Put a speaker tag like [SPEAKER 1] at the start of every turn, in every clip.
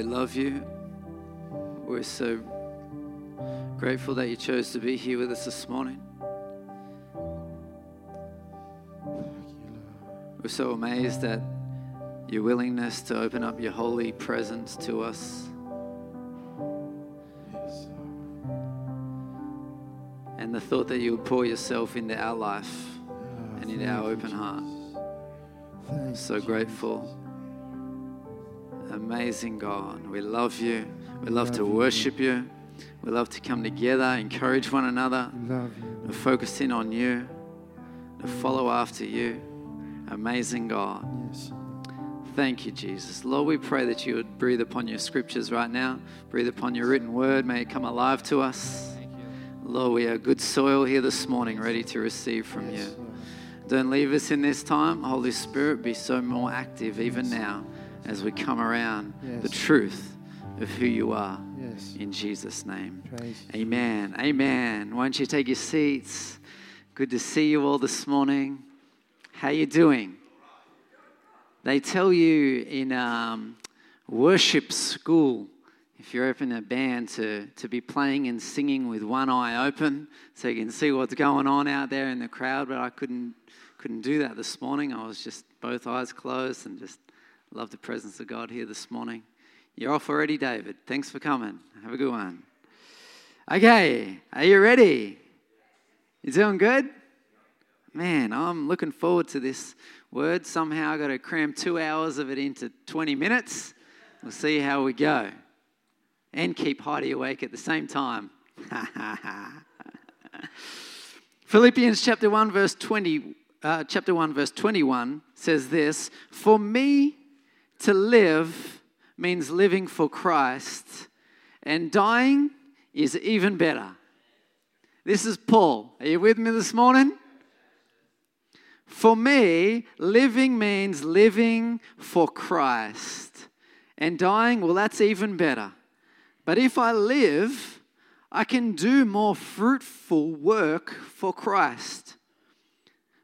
[SPEAKER 1] we love you. We're so grateful that you chose to be here with us this morning. We're so amazed at your willingness to open up your holy presence to us. And the thought that you would pour yourself into our life and into our open heart. So grateful. Amazing God. We love you. We love to worship you. We love to come together, encourage one another, to focus in on you, to follow after you. Amazing God. Thank you, Jesus. Lord, we pray that you would breathe upon your scriptures right now, breathe upon your written word. May it come alive to us. Lord, we are good soil here this morning, ready to receive from you. Don't leave us in this time. Holy Spirit, be so more active even now as we come around the truth of who you are.
[SPEAKER 2] Yes.
[SPEAKER 1] In Jesus' name.
[SPEAKER 2] Praise.
[SPEAKER 1] Amen. Amen. Why don't you take your seats? Good to see you all this morning. How you doing? They tell you in um, worship school, if you're up in a band, to, to be playing and singing with one eye open so you can see what's going on out there in the crowd. But I couldn't, couldn't do that this morning. I was just both eyes closed and just love the presence of God here this morning. You're off already, David. Thanks for coming. Have a good one. Okay, are you ready? You doing good? Man, I'm looking forward to this word. Somehow I got to cram two hours of it into 20 minutes. We'll see how we go. And keep Heidi awake at the same time. Philippians chapter 1 verse 20 uh, chapter 1 verse 21 says this, "For me to live means living for Christ, and dying is even better." This is Paul. Are you with me this morning? For me, living means living for Christ. And dying, well, that's even better. But if I live, I can do more fruitful work for Christ.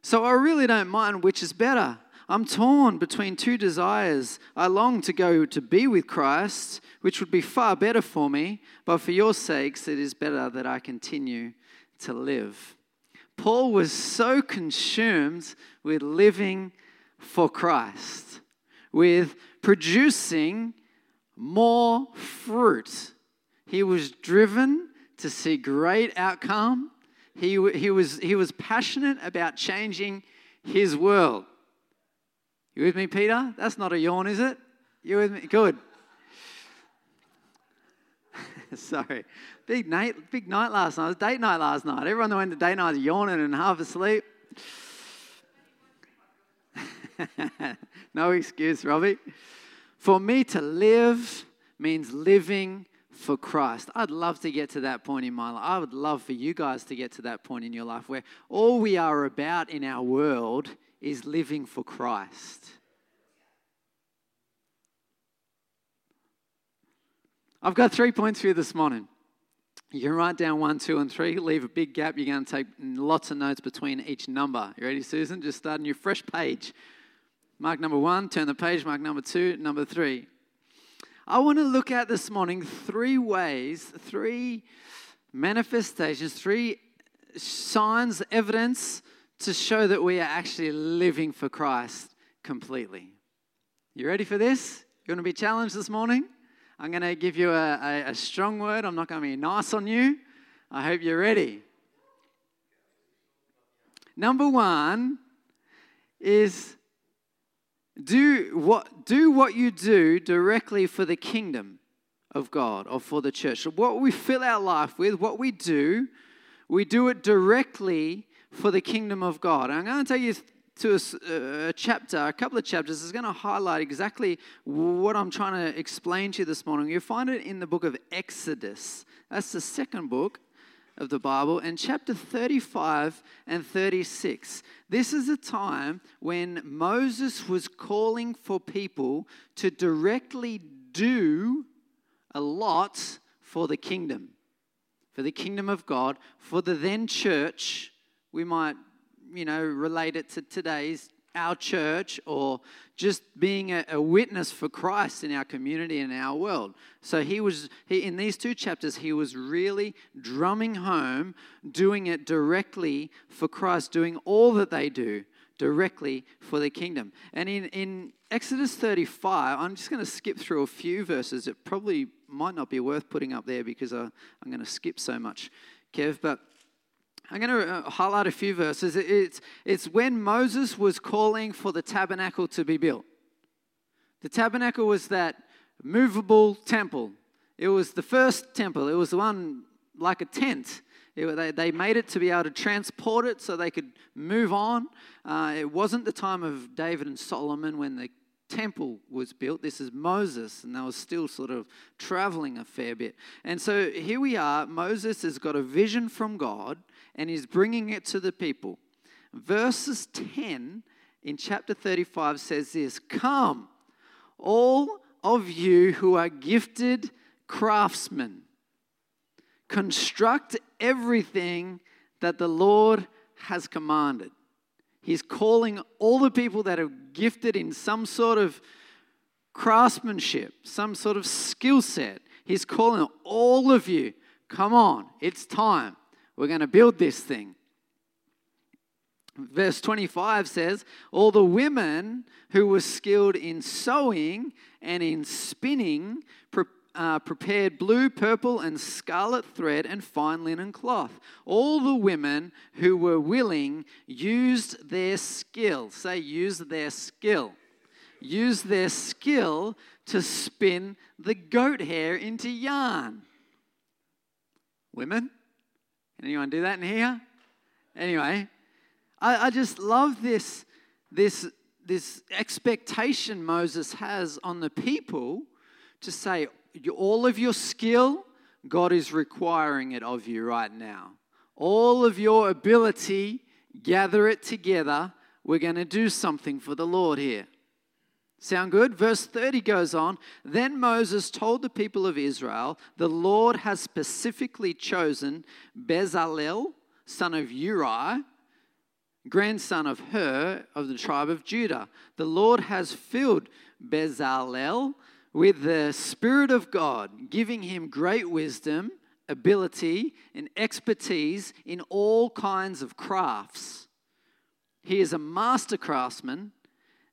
[SPEAKER 1] So I really don't mind which is better. I'm torn between two desires. I long to go to be with Christ, which would be far better for me, but for your sakes, it is better that I continue to live. Paul was so consumed with living for Christ, with producing more fruit. He was driven to see great outcome. He, he, was, he was passionate about changing his world. You with me, Peter? That's not a yawn, is it? You with me? Good. Sorry. Big night, big night last night. It was date night last night. Everyone that went to date night was yawning and half asleep. no excuse, Robbie. For me to live means living for Christ. I'd love to get to that point in my life. I would love for you guys to get to that point in your life where all we are about in our world is living for Christ. I've got three points for you this morning. You can write down one, two, and three. Leave a big gap. You're going to take lots of notes between each number. You ready, Susan? Just start a new fresh page. Mark number one, turn the page. Mark number two, number three. I want to look at this morning three ways, three manifestations, three signs, evidence to show that we are actually living for Christ completely. You ready for this? You want to be challenged this morning? I'm going to give you a, a, a strong word. I'm not going to be nice on you. I hope you're ready. Number one is do what, do what you do directly for the kingdom of God or for the church. What we fill our life with, what we do, we do it directly for the kingdom of God. I'm going to take you to uh, a chapter, a couple of chapters, is going to highlight exactly what I'm trying to explain to you this morning. You'll find it in the book of Exodus. That's the second book of the Bible, and chapter 35 and 36. This is a time when Moses was calling for people to directly do a lot for the kingdom, for the kingdom of God, for the then church. We might, you know, relate it to today's our church or just being a, a, witness for Christ in our community and our world. So he was he, in these two chapters he was really drumming home doing it directly for Christ, doing all that they do directly for the kingdom. And in, in Exodus 35, I'm just going to skip through a few verses. It probably might not be worth putting up there because I, I'm going to skip so much, Kev. But I'm going to uh, highlight a few verses. It's, it's when Moses was calling for the tabernacle to be built. The tabernacle was that movable temple. It was the first temple. It was the one like a tent. It, they, they made it to be able to transport it so they could move on. Uh, it wasn't the time of David and Solomon when the temple was built. This is Moses, and they were still sort of traveling a fair bit. And so here we are. Moses has got a vision from God and he's bringing it to the people. Verses 10 in chapter 35 says this Come, all of you who are gifted craftsmen, construct everything that the Lord has commanded. He's calling all the people that are gifted in some sort of craftsmanship, some sort of skill set. He's calling all of you, come on, it's time. We're going to build this thing. Verse 25 says, All the women who were skilled in sewing and in spinning pre- uh, prepared blue, purple, and scarlet thread and fine linen cloth. All the women who were willing used their skill. Say, use their skill. Use their skill to spin the goat hair into yarn. Women, Anyone do that in here? Anyway, I, I just love this, this, this expectation Moses has on the people to say, all of your skill, God is requiring it of you right now. All of your ability, gather it together. We're going to do something for the Lord here. Sound good? Verse 30 goes on Then Moses told the people of Israel, The Lord has specifically chosen Bezalel, son of Uri, grandson of Hur of the tribe of Judah. The Lord has filled Bezalel with the Spirit of God, giving him great wisdom, ability, and expertise in all kinds of crafts. He is a master craftsman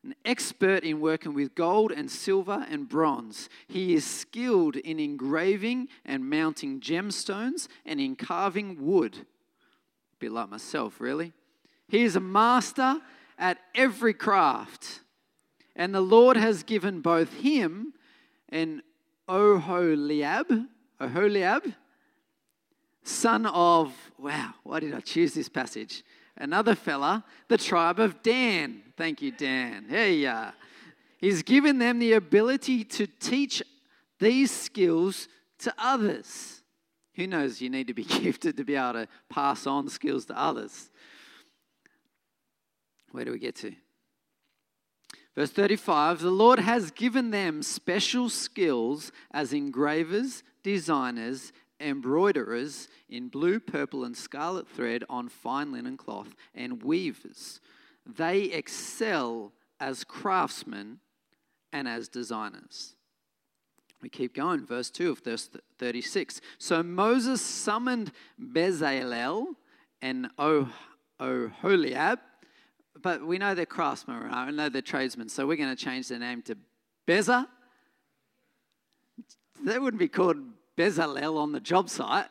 [SPEAKER 1] an expert in working with gold and silver and bronze. He is skilled in engraving and mounting gemstones and in carving wood. A bit like myself, really. He is a master at every craft. And the Lord has given both him and Oholiab, Oholiab, son of, wow, why did I choose this passage? Another fella, the tribe of Dan. Thank you, Dan. Hey, yeah. He's given them the ability to teach these skills to others. Who knows, you need to be gifted to be able to pass on skills to others. Where do we get to? Verse 35 The Lord has given them special skills as engravers, designers, embroiderers in blue, purple, and scarlet thread on fine linen cloth, and weavers. They excel as craftsmen and as designers. We keep going, verse 2 of verse 36. So Moses summoned Bezalel and oh-, Oholiab, but we know they're craftsmen, right? We know they're tradesmen, so we're going to change their name to Beza. They wouldn't be called Bezalel on the job site.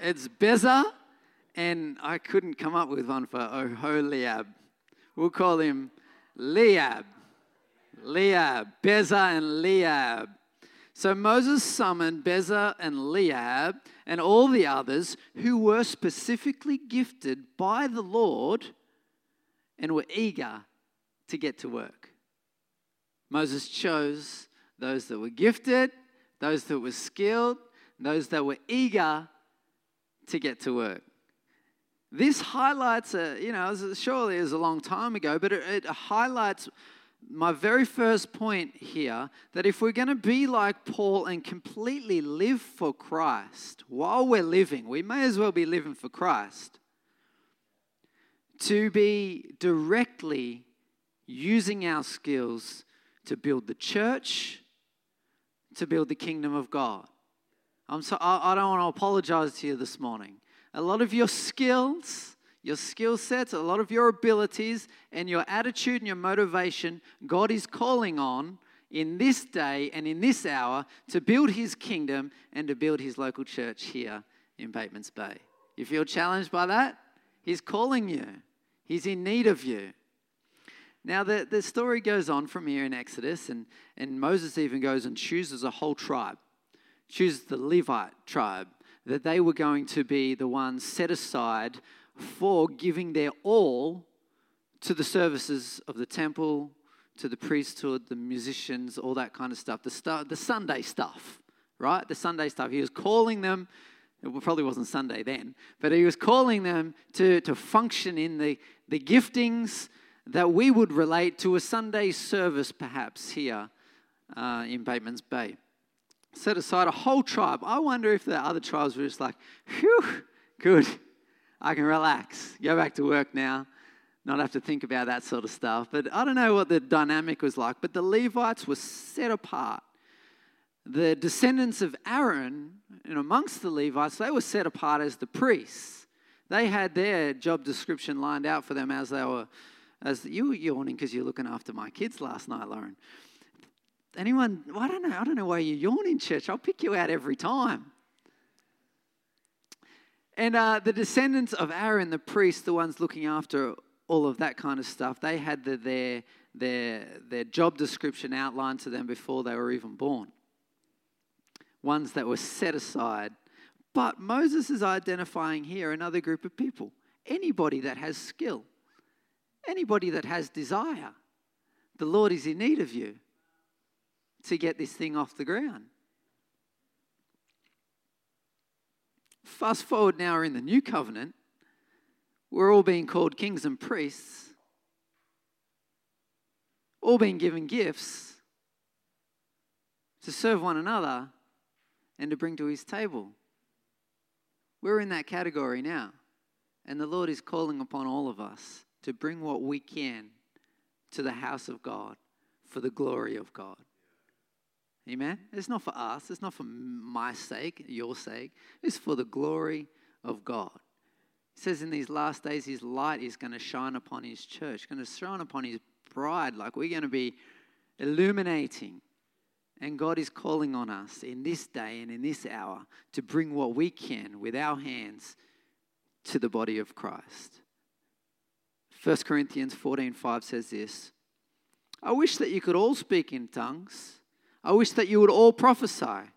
[SPEAKER 1] It's Beza, and I couldn't come up with one for Oholiab. We'll call him Liab. Liab. Beza and Liab. So Moses summoned Beza and Liab and all the others who were specifically gifted by the Lord and were eager to get to work. Moses chose those that were gifted those that were skilled, those that were eager to get to work. This highlights, a, you know, surely was a long time ago, but it, it highlights my very first point here that if we're going to be like Paul and completely live for Christ while we're living, we may as well be living for Christ. to be directly using our skills to build the church, to build the kingdom of God. I'm so, I, I don't want to apologize to you this morning. A lot of your skills, your skill sets, a lot of your abilities, and your attitude and your motivation, God is calling on in this day and in this hour to build his kingdom and to build his local church here in Batemans Bay. You feel challenged by that? He's calling you, he's in need of you. Now, the, the story goes on from here in Exodus, and, and Moses even goes and chooses a whole tribe, chooses the Levite tribe, that they were going to be the ones set aside for giving their all to the services of the temple, to the priesthood, the musicians, all that kind of stuff, the, the Sunday stuff, right? The Sunday stuff. He was calling them, it probably wasn't Sunday then, but he was calling them to, to function in the, the giftings that we would relate to a Sunday service, perhaps here uh, in Batemans Bay. Set aside a whole tribe. I wonder if the other tribes were just like, whew, good, I can relax, go back to work now not have to think about that sort of stuff. But I don't know what the dynamic was like, but the Levites were set apart. The descendants of Aaron, and amongst the Levites, they were set apart as the priests. They had their job description lined out for them as they were, as you were yawning because you're looking after my kids last night, Lauren. Anyone, well, I don't know, I don't know why you're yawning, church. I'll pick you out every time. And uh, the descendants of Aaron, the priest, the ones looking after all of that kind of stuff. They had the, their, their, their job description outlined to them before they were even born. Ones that were set aside. But Moses is identifying here another group of people anybody that has skill, anybody that has desire. The Lord is in need of you to get this thing off the ground. Fast forward now, we're in the new covenant. We're all being called kings and priests, all being given gifts to serve one another and to bring to his table. We're in that category now. And the Lord is calling upon all of us to bring what we can to the house of God for the glory of God. Amen? It's not for us, it's not for my sake, your sake, it's for the glory of God He says in these last days, his light is going to shine upon his church, going to shine upon his bride. Like we're going to be illuminating. And God is calling on us in this day and in this hour to bring what we can with our hands to the body of Christ. 1 Corinthians 14:5 says this I wish that you could all speak in tongues. I wish that you would all prophesy.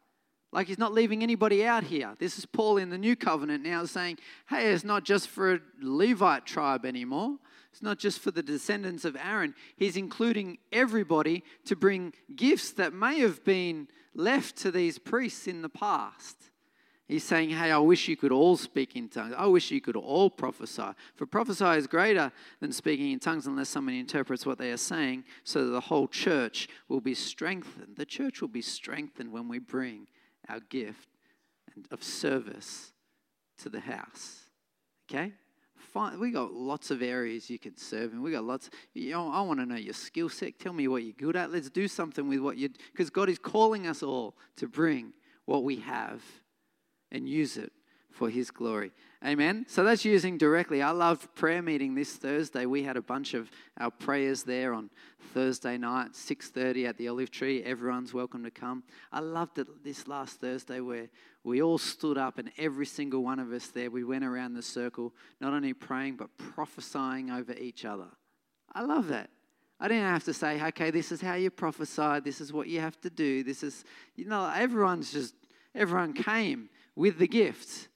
[SPEAKER 1] Like he's not leaving anybody out here. This is Paul in the new covenant now saying, hey, it's not just for a Levite tribe anymore. It's not just for the descendants of Aaron. He's including everybody to bring gifts that may have been left to these priests in the past. He's saying, Hey, I wish you could all speak in tongues. I wish you could all prophesy. For prophesy is greater than speaking in tongues unless somebody interprets what they are saying, so that the whole church will be strengthened. The church will be strengthened when we bring our gift of service to the house. Okay? We got lots of areas you can serve and We got lots. You know, I want to know your skill set. Tell me what you're good at. Let's do something with what you. Because God is calling us all to bring what we have and use it for His glory. Amen. So that's using directly. I loved prayer meeting this Thursday. We had a bunch of our prayers there on Thursday night, 6:30 at the Olive Tree. Everyone's welcome to come. I loved it this last Thursday where we all stood up and every single one of us there, we went around the circle, not only praying but prophesying over each other. I love that. I didn't have to say, okay, this is how you prophesy, this is what you have to do. This is, you know, everyone's just, everyone came with the gifts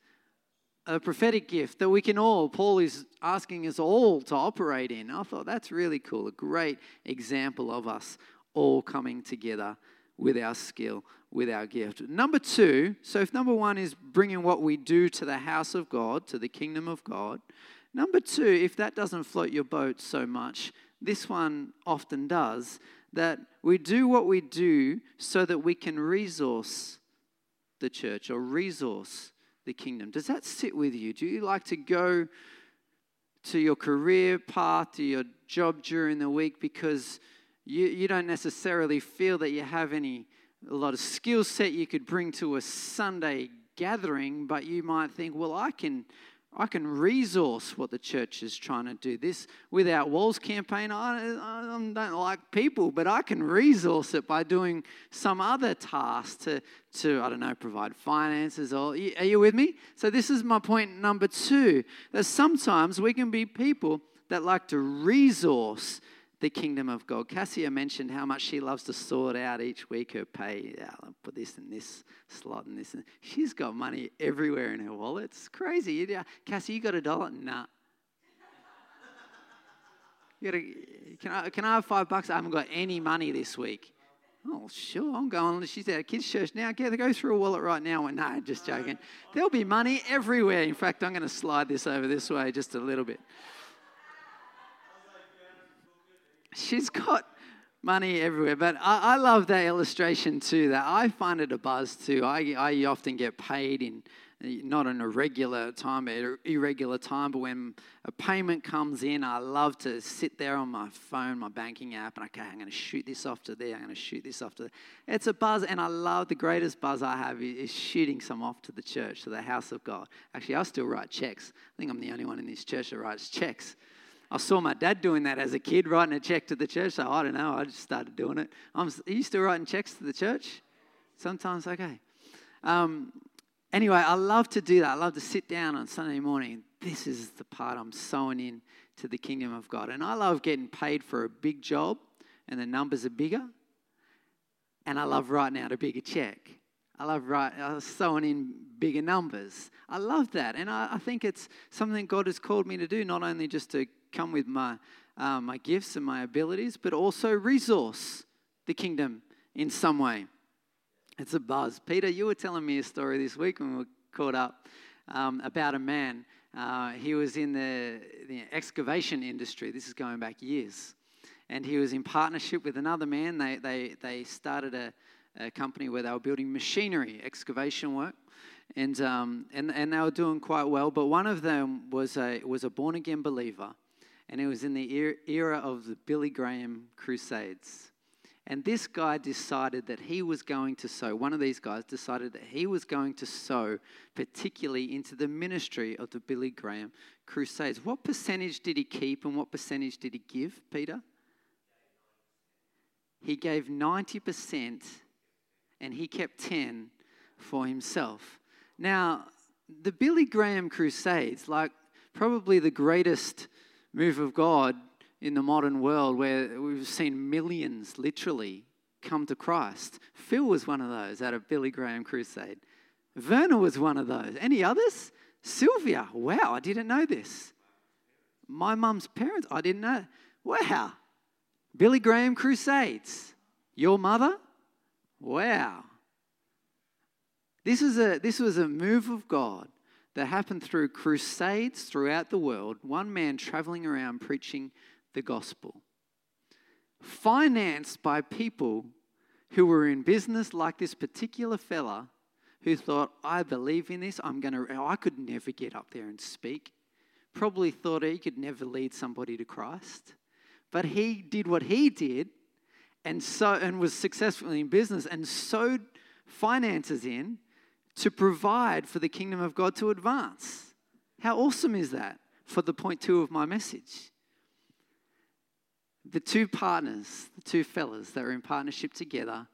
[SPEAKER 1] a prophetic gift that we can all, Paul is asking us all to operate in. I thought that's really cool. A great example of us all coming together with our skill, with our gift. Number two, so if number one is bringing what we do to the house of God, to the kingdom of God, number two, if that doesn't float your boat so much, this one often does, that we do what we do so that we can resource the church or resource the kingdom. Does that sit with you? Do you like to go to your career path, to your job during the week because you, you don't necessarily feel that you have any a lot of skill set you could bring to a Sunday gathering, but you might think, well, I can I can resource what the church is trying to do. This Without Walls campaign, I, I don't like people, but I can resource it by doing some other task to, to I don't know, provide finances. Or, are you with me? So, this is my point number two that sometimes we can be people that like to resource the kingdom of God. Cassia mentioned how much she loves to sort out each week her pay. Yeah, I'll put this in this slot and this. And she's got money everywhere in her wallet. It's crazy. Yeah, Cassie, you got a dollar? Nah. You gotta, can, I, can I have five bucks? I haven't got any money this week. Oh, sure, I'm going. She's at a kids' church now. Get, go through a wallet right now. And no, just joking. There'll be money everywhere. In fact, I'm going to slide this over this way just a little bit. She's got money everywhere. But I, I, love that illustration too. That I find it a buzz too. I, I often get paid in not an irregular time, but irregular time. But when a payment comes in, I love to sit there on my phone, my banking app, and okay, I'm going to shoot this off to there. I'm going to shoot this off to there. It's a buzz, and I love the greatest buzz I have is shooting some off to the church, to the house of God. Actually, I still write checks. I think I'm the only one in this church that writes checks. I saw my dad doing that as a kid, writing a check to the church. So I don't know. I just started doing it. I'm, you still writing checks to the church? Sometimes, okay. Um, anyway, I love to do that. I love to sit down on Sunday morning. This is the part I'm sowing in to the kingdom of God. And I love getting paid for a big job, and the numbers are bigger. And I love writing out a bigger check. I love writing, uh, sowing in bigger numbers. I love that. And I, I think it's something God has called me to do, not only just to come with my, uh, my gifts and my abilities, but also resource the kingdom in some way. It's a buzz. Peter, you were telling me a story this week when we were caught up um, about a man. Uh, he was in the, the excavation industry. This is going back years. And he was in partnership with another man. They, they, they started a, a company where they were building machinery, excavation work and um, and and they were doing quite well. But one of them was a was a born again believer, and it was in the era of the Billy Graham Crusades. And this guy decided that he was going to sow, one of these guys decided that he was going to sow particularly into the ministry of the Billy Graham Crusades. What percentage did he keep and what percentage did he give, Peter? He gave 90% and he kept 10 for himself. Now, the Billy Graham Crusades, like probably the greatest move of God in the modern world where we've seen millions literally come to Christ. Phil was one of those at a Billy Graham crusade. Werner was one of those. Any others? Sylvia. Wow, I didn't know this. My mum's parents, I didn't know. Wow. Billy Graham crusades. Your mother? Wow. This was a, this was a move of God that happened through crusades throughout the world, one man traveling around preaching the gospel, financed by people who were in business, like this particular fella who thought, I believe in this, I'm to, I could never get up there and speak. Probably thought he could never lead somebody to Christ. But he did what he did and so and was successful in business and sowed finances in to provide for the kingdom of God to advance. How awesome is that for the point two of my message? The two partners, the two fellas that were in partnership together,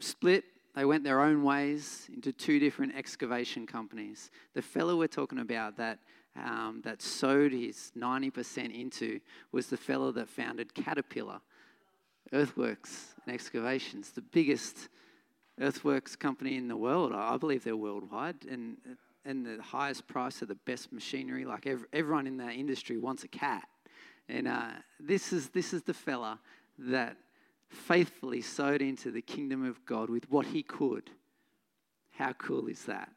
[SPEAKER 1] split. They went their own ways into two different excavation companies. The fellow we're talking about that um, that sowed his 90% into was the fellow that founded Caterpillar Earthworks and Excavations, the biggest earthworks company in the world. I believe they're worldwide and and the highest price of the best machinery. Like every, everyone in that industry wants a cat, and uh, this is this is the fella that faithfully sowed into the kingdom of God with what he could. How cool is that?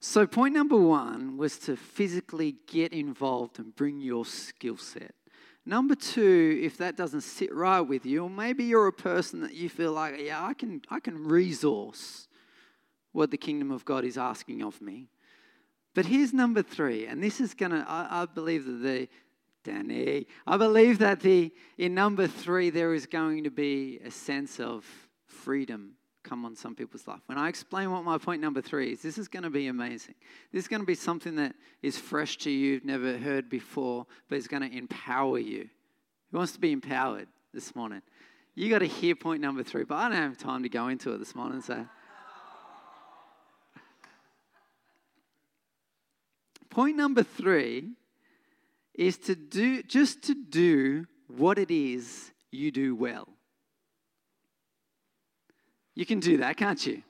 [SPEAKER 1] So, point number one was to physically get involved and bring your skill set. Number two, if that doesn't sit right with you, or maybe you're a person that you feel like, yeah, I can, I can resource what the kingdom of God is asking of me. But here's number three, and this is gonna, I, I believe that the, Danny, I believe that the, in number three, there is going to be a sense of freedom come on some people's life. When I explain what my point number three is, this is going to be amazing. This is going to be something that is fresh to you, you've never heard before, but it's going to empower you. Who wants to be empowered this morning? You got to hear point number three, but I don't have time to go into it this morning, so. Point number three is to do just to do what it is you do well. You can do that, can't you?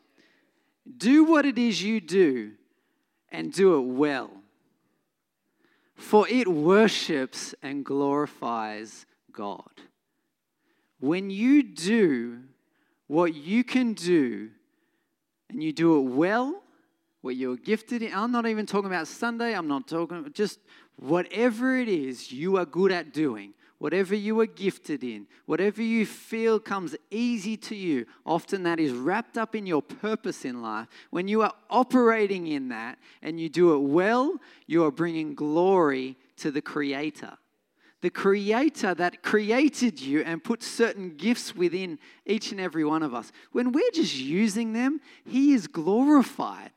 [SPEAKER 1] Do what it is you do and do it well. For it worships and glorifies God. When you do what you can do and you do it well, what you're gifted in, I'm not even talking about Sunday, I'm not talking, just whatever it is you are good at doing, whatever you are gifted in, whatever you feel comes easy to you, often that is wrapped up in your purpose in life. When you are operating in that and you do it well, you are bringing glory to the Creator. The Creator that created you and put certain gifts within each and every one of us. When we're just using them, He is glorified.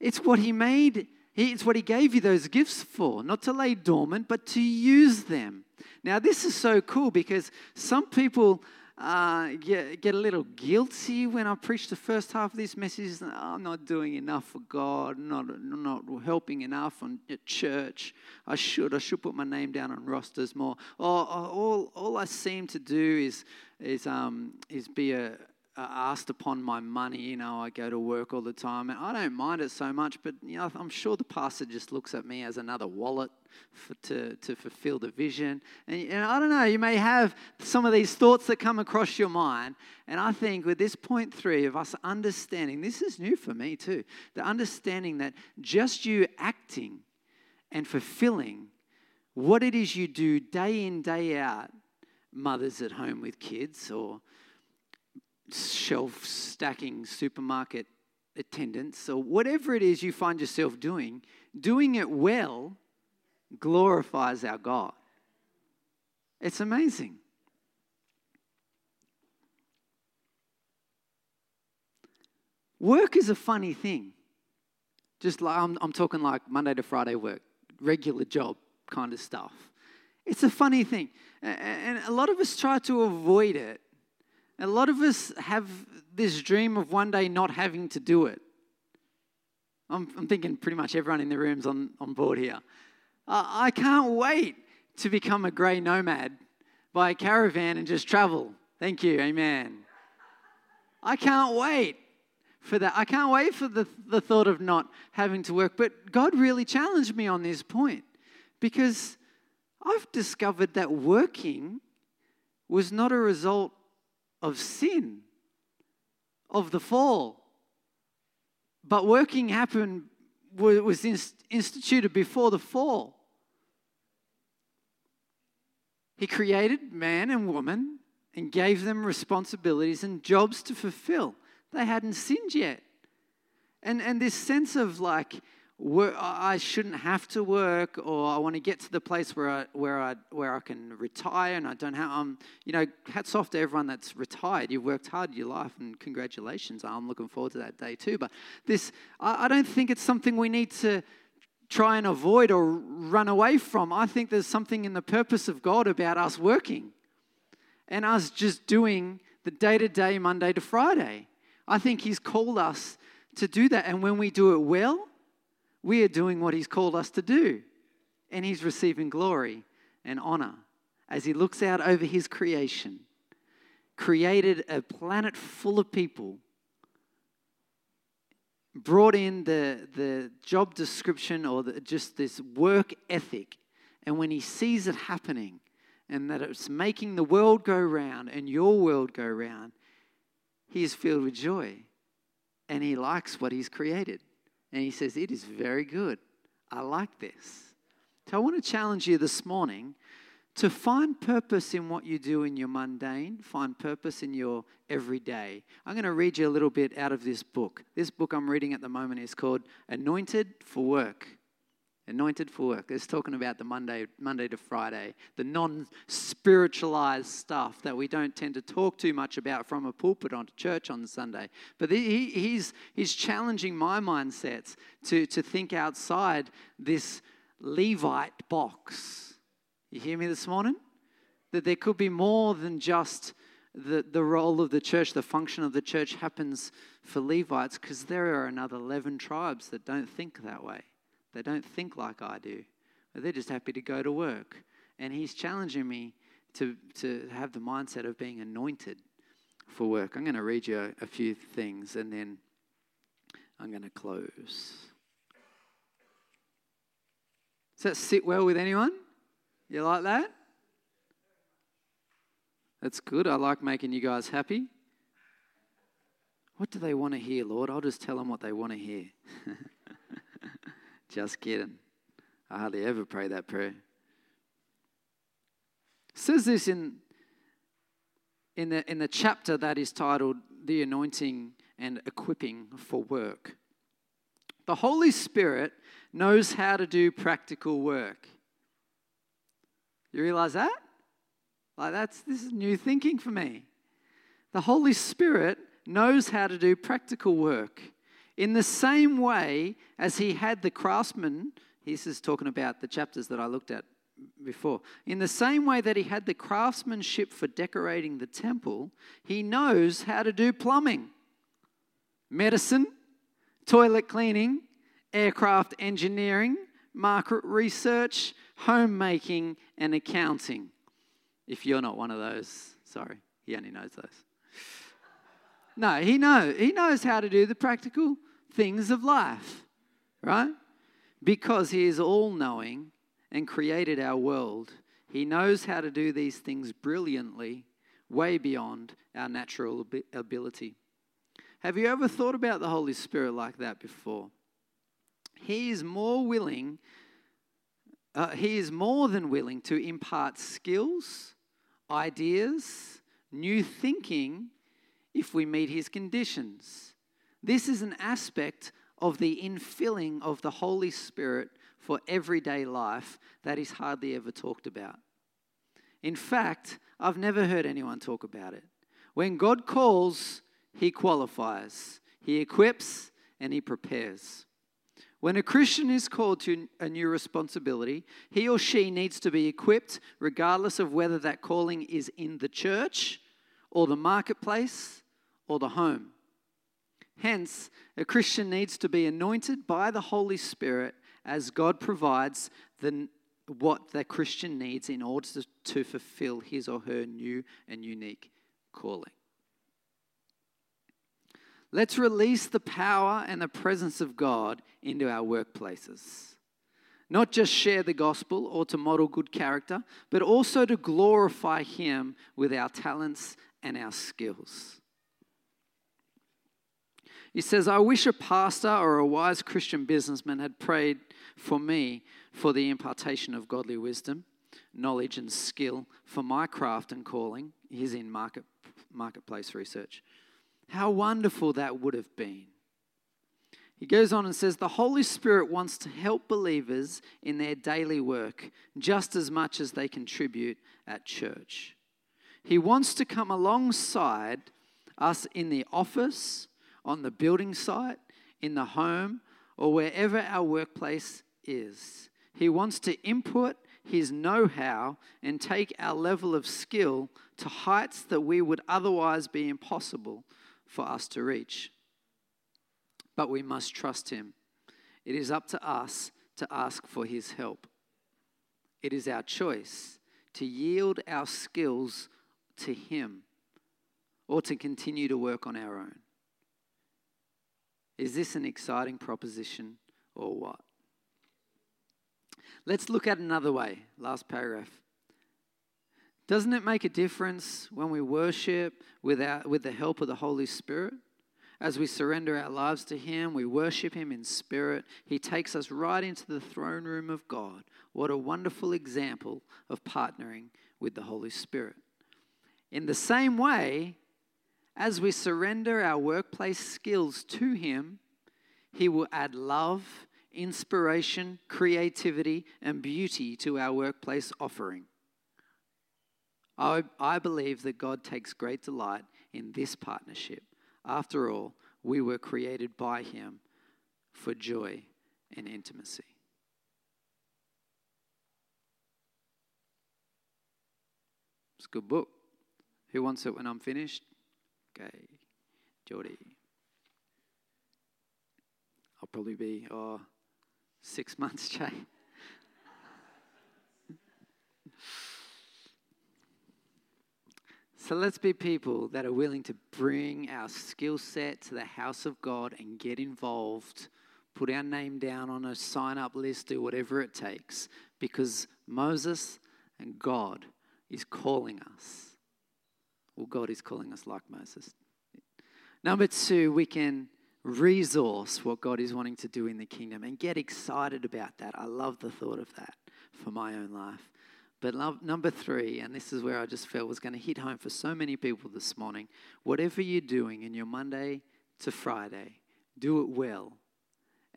[SPEAKER 1] It's what He made it's what He gave you those gifts for, not to lay dormant, but to use them. Now, this is so cool because some people uh, get, get a little guilty when I preach the first half of this message. Oh, I'm not doing enough for God, not, not helping enough on at church. I should. I should put my name down on rosters more. All, all, all I seem to do is, is, um, is be a, Uh, asked upon my money. You know, I go to work all the time, and I don't mind it so much. But you know, I'm sure the pastor just looks at me as another wallet for, to to fulfill the vision. And, and I don't know. You may have some of these thoughts that come across your mind, and I think with this point three of us understanding, this is new for me too. The understanding that just you acting and fulfilling what it is you do day in day out, mothers at home with kids or shelf stacking supermarket attendants or whatever it is you find yourself doing, doing it well glorifies our God. It's amazing. Work is a funny thing. Just like I'm, I'm talking like Monday to Friday work, regular job kind of stuff. It's a funny thing. And a lot of us try to avoid it a lot of us have this dream of one day not having to do it. I'm, I'm thinking pretty much everyone in the room's on, on board here. Uh, I can't wait to become a grey nomad, buy a caravan and just travel. Thank you, amen. I can't wait for that. I can't wait for the, the thought of not having to work. But God really challenged me on this point because I've discovered that working was not a result of sin, of the fall. But working happened, was instituted before the fall. He created man and woman and gave them responsibilities and jobs to fulfill. They hadn't sinned yet. And, and this sense of like, I shouldn't have to work, or I want to get to the place where I, where I, where I can retire, and I don't have. Um, you know, hats off to everyone that's retired. You've worked hard your life, and congratulations. I'm looking forward to that day too. But this, I, I don't think it's something we need to try and avoid or run away from. I think there's something in the purpose of God about us working, and us just doing the day to day, Monday to Friday. I think He's called us to do that, and when we do it well we are doing what He's called us to do. And He's receiving glory and honor as He looks out over His creation, created a planet full of people, brought in the, the job description or the, just this work ethic. And when He sees it happening, and that it's making the world go round and your world go round, he is filled with joy and he likes what he's created. And he says, It is very good. I like this. So I want to challenge you this morning to find purpose in what you do in your mundane, find purpose in your everyday. I'm going to read you a little bit out of this book. This book I'm reading at the moment is called Anointed for Work. Anointed for work. It's talking about the Monday, Monday to Friday, the non spiritualized stuff that we don't tend to talk too much about from a pulpit onto church on Sunday. But he, he's, he's challenging my mindsets to, to think outside this Levite box. You hear me this morning? That there could be more than just the, the role of the church, the function of the church happens for Levites because there are another 11 tribes that don't think that way. They don't think like I do. They're just happy to go to work. And he's challenging me to, to have the mindset of being anointed for work. I'm going to read you a, a few things and then I'm going to close. Does that sit well with anyone? You like that? That's good. I like making you guys happy. What do they want to hear, Lord? I'll just tell them what they want to hear. Just kidding. I hardly ever pray that prayer. It says this in, in, the, in the chapter that is titled The Anointing and Equipping for Work. The Holy Spirit knows how to do practical work. You realize that? Like that's this is new thinking for me. The Holy Spirit knows how to do practical work. In the same way as he had the craftsman, this is talking about the chapters that I looked at before. In the same way that he had the craftsmanship for decorating the temple, he knows how to do plumbing, medicine, toilet cleaning, aircraft engineering, market research, homemaking, and accounting. If you're not one of those, sorry, he only knows those. No, he knows. He knows how to do the practical things of life, right? Because He is all knowing and created our world, He knows how to do these things brilliantly, way beyond our natural ability. Have you ever thought about the Holy Spirit like that before? He is more willing, uh, He is more than willing to impart skills, ideas, new thinking if we meet His conditions. This is an aspect of the infilling of the Holy Spirit for everyday life that is hardly ever talked about. In fact, I've never heard anyone talk about it. When God calls, He qualifies, He equips, and He prepares. When a Christian is called to a new responsibility, he or she needs to be equipped, regardless of whether that calling is in the church, or the marketplace, or the home. Hence, a Christian needs to be anointed by the Holy Spirit as God provides the, what the Christian needs in order to, to fulfill his or her new and unique calling. Let's release the power and the presence of God into our workplaces. Not just share the gospel or to model good character, but also to glorify Him with our talents and our skills. He says, I wish a pastor or a wise Christian businessman had prayed for me for the impartation of godly wisdom, knowledge, and skill for my craft and calling. He's in market, marketplace research. How wonderful that would have been. He goes on and says, The Holy Spirit wants to help believers in their daily work just as much as they contribute at church. He wants to come alongside us in the office on the building site, in the home, or wherever our workplace is. He wants to input his know how and take our level of skill to heights that we would otherwise be impossible for us to reach. But we must trust him. It is up to us to ask for his help. It is our choice to yield our skills to him or to continue to work on our own. Is this an exciting proposition or what? Let's look at another way. Last paragraph. Doesn't it make a difference when we worship without, with the help of the Holy Spirit? As we surrender our lives to Him, we worship Him in spirit. He takes us right into the throne room of God. What a wonderful example of partnering with the Holy Spirit. In the same way, as we surrender our workplace skills to Him, He will add love, inspiration, creativity, and beauty to our workplace offering. I, I believe that God takes great delight in this partnership. After all, we were created by Him for joy and intimacy. It's a good book. Who wants it when I'm finished? Okay, Geordie. I'll probably be oh, six months, Jay. So let's be people that are willing to bring our skill set to the house of God and get involved, put our name down on a sign up list, do whatever it takes, because Moses and God is calling us. Well, God is calling us like Moses. Number two, we can resource what God is wanting to do in the kingdom and get excited about that. I love the thought of that for my own life. But love, number three, and this is where I just felt was going to hit home for so many people this morning whatever you're doing in your Monday to Friday, do it well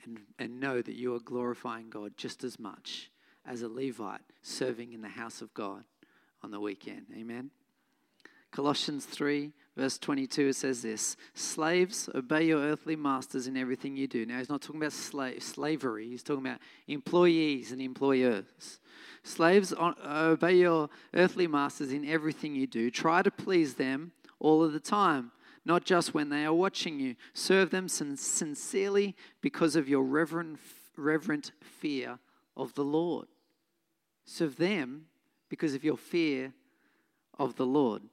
[SPEAKER 1] and, and know that you are glorifying God just as much as a Levite serving in the house of God on the weekend. Amen. Colossians 3, verse 22, it says this Slaves, obey your earthly masters in everything you do. Now, he's not talking about slave, slavery, he's talking about employees and employers. Slaves, obey your earthly masters in everything you do. Try to please them all of the time, not just when they are watching you. Serve them sincerely because of your reverent, reverent fear of the Lord. Serve them because of your fear of the Lord.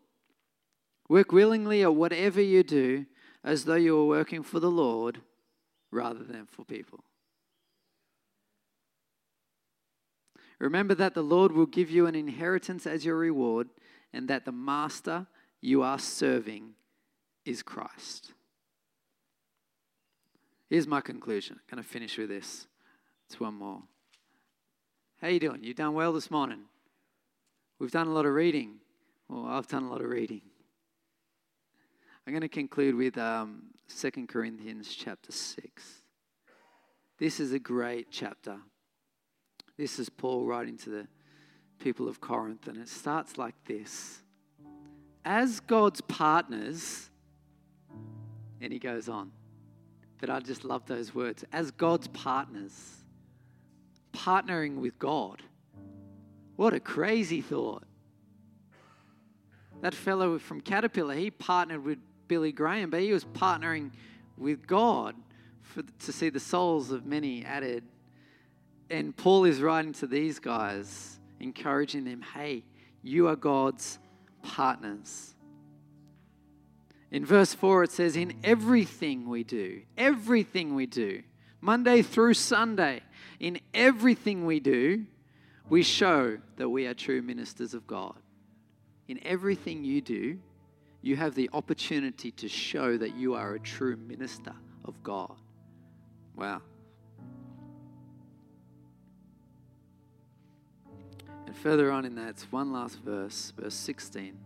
[SPEAKER 1] Work willingly at whatever you do as though you were working for the Lord rather than for people. Remember that the Lord will give you an inheritance as your reward, and that the master you are serving is Christ. Here's my conclusion. I'm going to finish with this. It's one more. How you doing? You done well this morning? We've done a lot of reading. Well, I've done a lot of reading. I'm going to conclude with um, 2 Corinthians chapter 6. This is a great chapter. This is Paul writing to the people of Corinth, and it starts like this As God's partners, and he goes on, but I just love those words as God's partners, partnering with God. What a crazy thought. That fellow from Caterpillar, he partnered with Billy Graham, but he was partnering with God for, to see the souls of many added and Paul is writing to these guys, encouraging them hey, you are God's partners. In verse 4, it says, In everything we do, everything we do, Monday through Sunday, in everything we do, we show that we are true ministers of God. In everything you do, you have the opportunity to show that you are a true minister of God. Wow. And further on in that, it's one last verse, verse 16.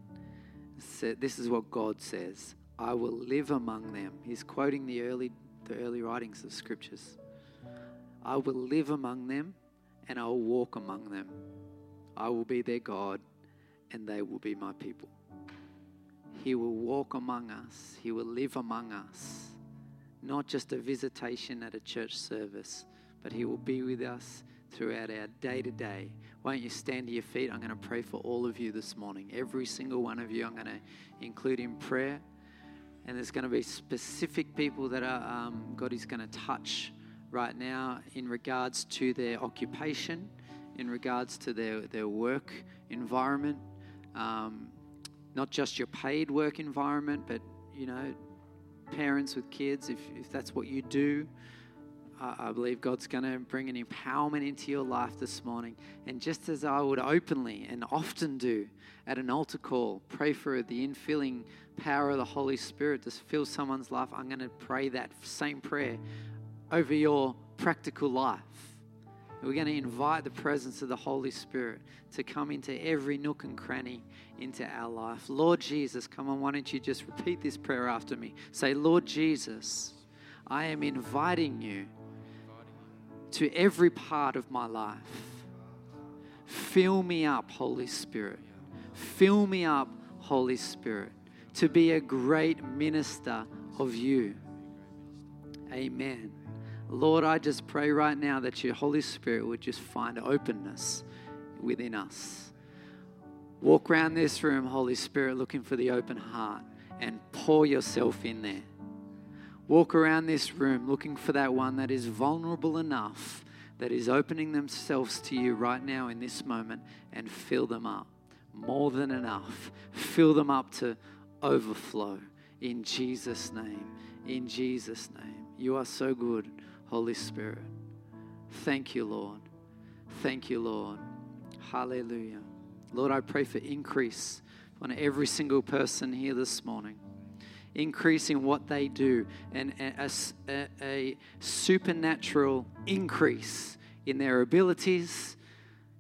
[SPEAKER 1] This is what God says I will live among them. He's quoting the early, the early writings of scriptures. I will live among them and I will walk among them. I will be their God and they will be my people. He will walk among us, He will live among us. Not just a visitation at a church service, but He will be with us throughout our day to day. Why don't you stand to your feet? I'm going to pray for all of you this morning. Every single one of you, I'm going to include in prayer. And there's going to be specific people that are, um, God is going to touch right now in regards to their occupation, in regards to their, their work environment, um, not just your paid work environment, but, you know, parents with kids, if, if that's what you do. I, I believe God's going to bring an empowerment into your life this morning. And just as I would openly and often do at an altar call, pray for the infilling power of the Holy Spirit to fill someone's life, I'm going to pray that same prayer over your practical life. We're going to invite the presence of the Holy Spirit to come into every nook and cranny into our life. Lord Jesus, come on, why don't you just repeat this prayer after me? Say, Lord Jesus, I am inviting you to every part of my life. Fill me up, Holy Spirit. Fill me up, Holy Spirit, to be a great minister of you. Amen. Lord, I just pray right now that your Holy Spirit would just find openness within us. Walk around this room, Holy Spirit, looking for the open heart and pour yourself in there. Walk around this room looking for that one that is vulnerable enough, that is opening themselves to you right now in this moment, and fill them up. More than enough. Fill them up to overflow in Jesus' name. In Jesus' name. You are so good. Holy Spirit. Thank you, Lord. Thank you, Lord. Hallelujah. Lord, I pray for increase on every single person here this morning. Increase in what they do and a, a, a supernatural increase in their abilities,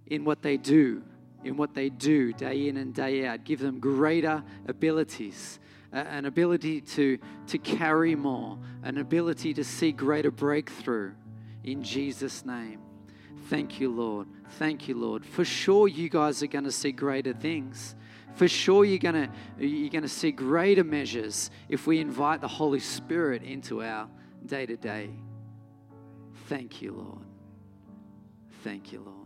[SPEAKER 1] in what they do, in what they do day in and day out. Give them greater abilities an ability to, to carry more, an ability to see greater breakthrough in Jesus' name. Thank you, Lord. Thank you, Lord. For sure, you guys are going to see greater things. For sure, you're going to you're going to see greater measures if we invite the Holy Spirit into our day to day. Thank you, Lord. Thank you, Lord.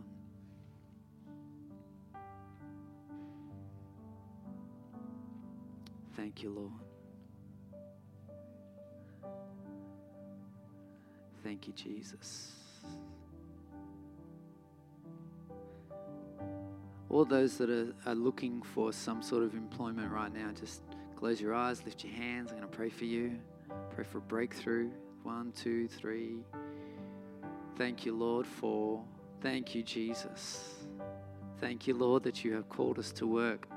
[SPEAKER 1] Thank you, Lord. Thank you, Jesus. All those that are, are looking for some sort of employment right now, just close your eyes, lift your hands. I'm going to pray for you. Pray for a breakthrough. One, two, three. Thank you, Lord, for. Thank you, Jesus. Thank you, Lord, that you have called us to work.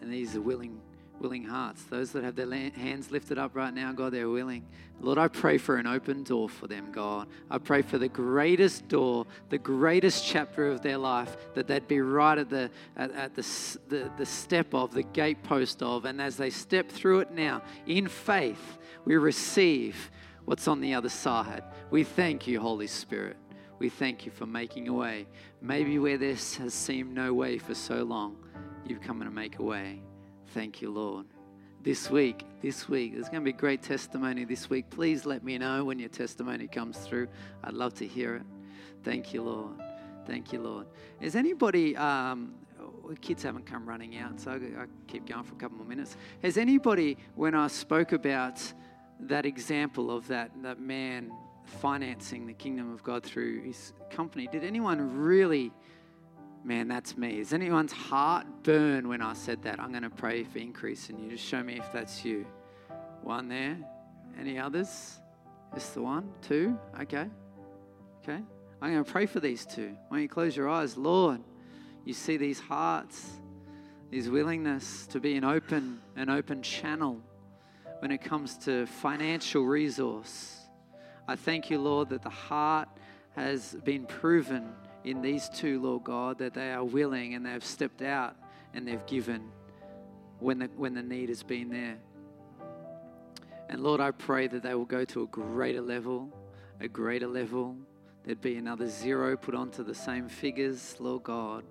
[SPEAKER 1] And these are willing willing hearts. Those that have their hands lifted up right now, God, they're willing. Lord, I pray for an open door for them, God. I pray for the greatest door, the greatest chapter of their life, that they'd be right at the at, at the, the, the step of, the gatepost of. And as they step through it now, in faith, we receive what's on the other side. We thank you, Holy Spirit. We thank you for making a way. Maybe where this has seemed no way for so long, you've come to make a way. Thank you, Lord. This week, this week, there's going to be great testimony this week. Please let me know when your testimony comes through. I'd love to hear it. Thank you, Lord. Thank you, Lord. Is anybody, um, kids haven't come running out, so I keep going for a couple more minutes. Has anybody, when I spoke about that example of that, that man financing the kingdom of God through his company, did anyone really Man, that's me. Is anyone's heart burn when I said that? I'm going to pray for increase and you just show me if that's you. One there. Any others? Just the one? Two? Okay. Okay. I'm going to pray for these two. Why don't you close your eyes? Lord, you see these hearts, this willingness to be an open, an open channel when it comes to financial resource. I thank you, Lord, that the heart has been proven in these two, Lord God, that they are willing and they've stepped out and they've given when the, when the need has been there. And Lord, I pray that they will go to a greater level, a greater level. There'd be another zero put onto the same figures, Lord God,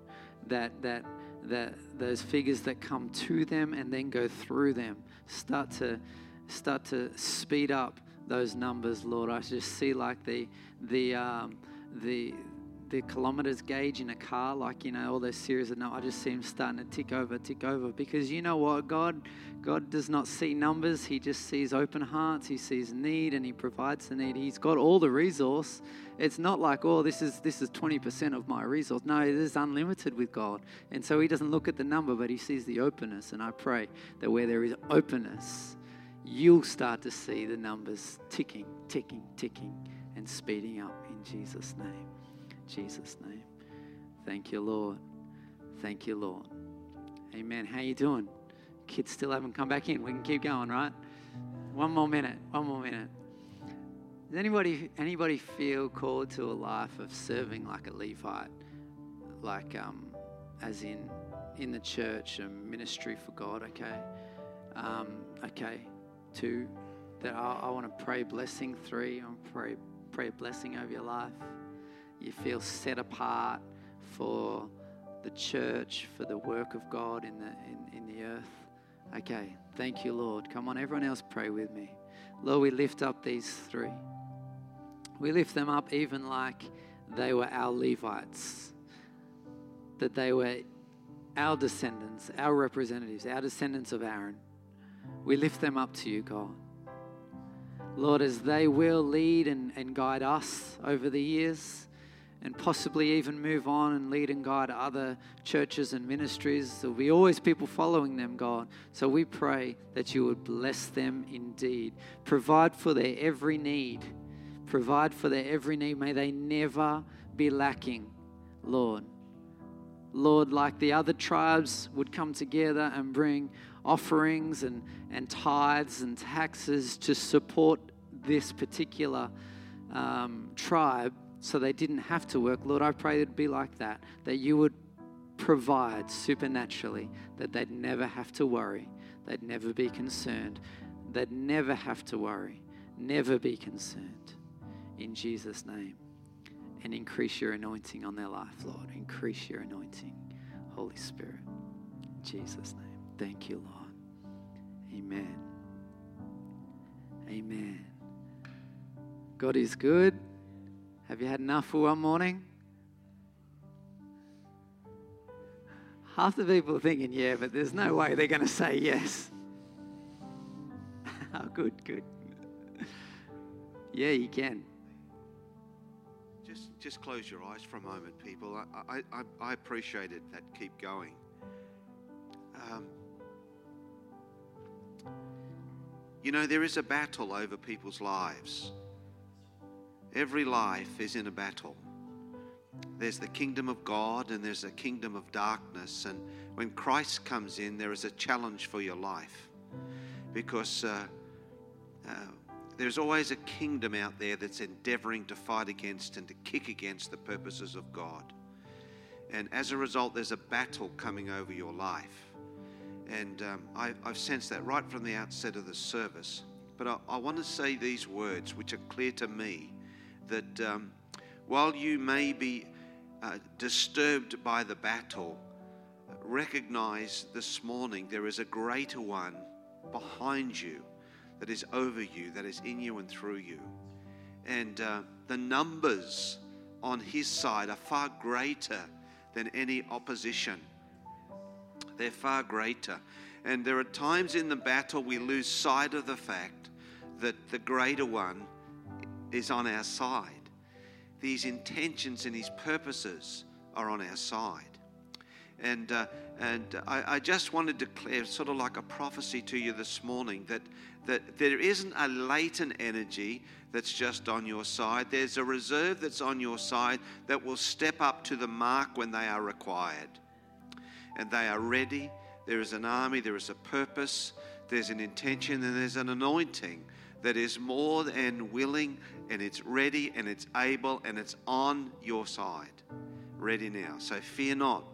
[SPEAKER 1] that, that, that those figures that come to them and then go through them start to, start to speed up those numbers, Lord. I just see like the, the, um, the, the kilometers gauge in a car, like you know all those series of no, I just see them starting to tick over, tick over. Because you know what, God, God does not see numbers. He just sees open hearts. He sees need, and He provides the need. He's got all the resource. It's not like oh, this is this is twenty percent of my resource. No, it is unlimited with God, and so He doesn't look at the number, but He sees the openness. And I pray that where there is openness, you'll start to see the numbers ticking, ticking, ticking and speeding up in Jesus' name. Jesus' name. Thank you, Lord. Thank you, Lord. Amen. How you doing? Kids still haven't come back in. We can keep going, right? One more minute. One more minute. Does anybody anybody feel called to a life of serving like a Levite, like um, as in in the church and ministry for God? Okay, um, okay. Two, that I, I want to pray blessing. Three, I want to pray pray a blessing over your life. You feel set apart for the church, for the work of God in the in, in the earth. Okay, thank you, Lord. Come on, everyone else, pray with me. Lord, we lift up these three. We lift them up even like they were our Levites, that they were our descendants, our representatives, our descendants of Aaron. We lift them up to you, God. Lord, as they will lead and, and guide us over the years, and possibly even move on and lead and guide other churches and ministries. There'll be always people following them, God. So we pray that you would bless them indeed. Provide for their every need. Provide for their every need. May they never be lacking, Lord. Lord, like the other tribes would come together and bring offerings and, and tithes and taxes to support this particular um, tribe so they didn't have to work. Lord, I pray it'd be like that, that you would provide supernaturally, that they'd never have to worry, they'd never be concerned, they'd never have to worry, never be concerned. In Jesus' name. And increase your anointing on their life, Lord. Increase your anointing, Holy Spirit. In Jesus' name. Thank you, Lord. Amen. Amen. God is good. Have you had enough for one morning? Half the people are thinking, yeah, but there's no way they're going to say yes. oh, good, good. yeah, you can.
[SPEAKER 2] Just, just close your eyes for a moment, people. I, I, I appreciate it that keep going. Um, you know, there is a battle over people's lives. Every life is in a battle. There's the kingdom of God and there's a kingdom of darkness. And when Christ comes in, there is a challenge for your life. Because uh, uh, there's always a kingdom out there that's endeavoring to fight against and to kick against the purposes of God. And as a result, there's a battle coming over your life. And um, I, have sensed that right from the outset of the service. But I, I want to say these words, which are clear to me that um, while you may be uh, disturbed by the battle, recognize this morning there is a greater one behind you that is over you, that is in you and through you. And uh, the numbers on his side are far greater than any opposition. They're far greater. And there are times in the battle we lose sight of the fact that the greater one is on our side. These intentions and his purposes are on our side. And, uh, and I, I, just want to declare, sort of like a prophecy to you this morning, that, that there isn't a latent energy that's just on your side. There's a reserve that's on your side that will step up to the mark when they are required. And they are ready. There is an army, there is a purpose, there's an intention, and there's an anointing that is more than willing and it's ready and it's able and it's on your side. Ready now. So fear not,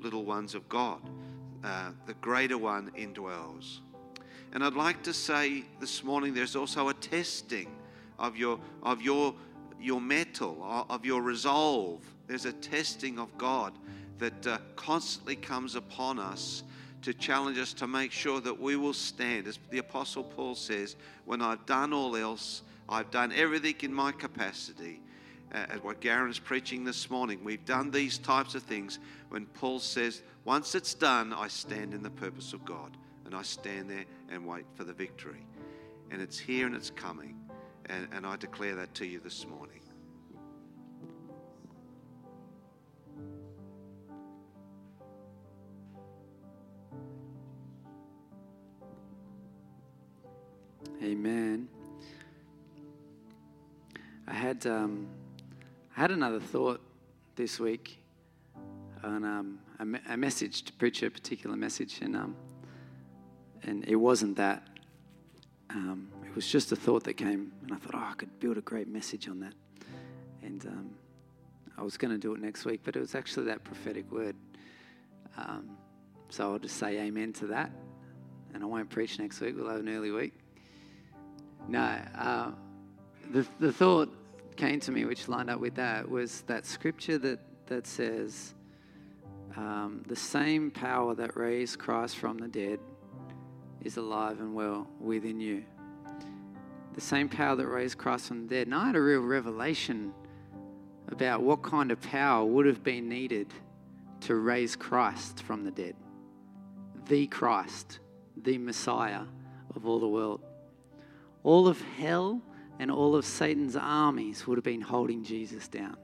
[SPEAKER 2] little ones of God. Uh, the greater one indwells. And I'd like to say this morning there's also a testing of your, of your, your mettle, of your resolve. There's a testing of God that uh, constantly comes upon us to challenge us to make sure that we will stand. As the Apostle Paul says, when I've done all else, I've done everything in my capacity. Uh, at what Garen's preaching this morning, we've done these types of things. When Paul says, once it's done, I stand in the purpose of God. And I stand there and wait for the victory. And it's here and it's coming. And, and I declare that to you this morning.
[SPEAKER 1] Amen. I had um, I had another thought this week on um, a, a message to preach a particular message, and um, and it wasn't that. Um, it was just a thought that came, and I thought, oh, I could build a great message on that. And um, I was going to do it next week, but it was actually that prophetic word. Um, so I'll just say amen to that, and I won't preach next week. We'll have an early week. No, uh, the the thought came to me, which lined up with that, was that scripture that that says, um, "The same power that raised Christ from the dead is alive and well within you." The same power that raised Christ from the dead. And I had a real revelation about what kind of power would have been needed to raise Christ from the dead. The Christ, the Messiah of all the world. All of hell and all of Satan's armies would have been holding Jesus down.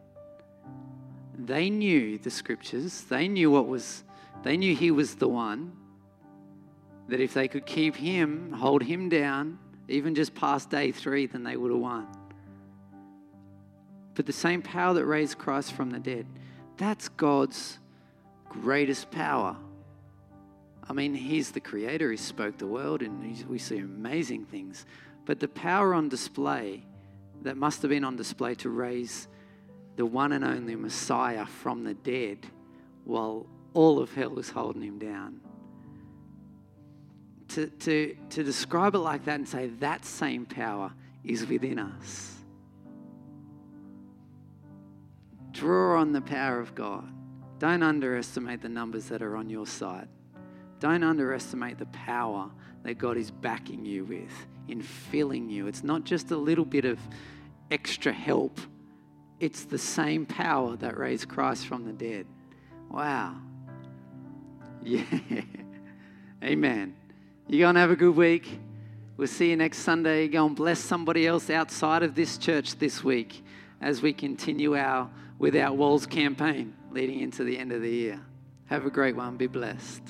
[SPEAKER 1] They knew the scriptures, they knew what was, they knew he was the one, that if they could keep him, hold him down, even just past day three, then they would have won. But the same power that raised Christ from the dead, that's God's greatest power. I mean, He's the creator, He spoke the world, and we see amazing things. But the power on display that must have been on display to raise the one and only Messiah from the dead while all of hell was holding him down to, to, to describe it like that and say that same power is within us. Draw on the power of God. Don't underestimate the numbers that are on your side. Don't underestimate the power that God is backing you with in filling you. It's not just a little bit of extra help, it's the same power that raised Christ from the dead. Wow. Yeah. Amen. You're going to have a good week. We'll see you next Sunday. Go and bless somebody else outside of this church this week as we continue our Without Walls campaign leading into the end of the year. Have a great one. Be blessed.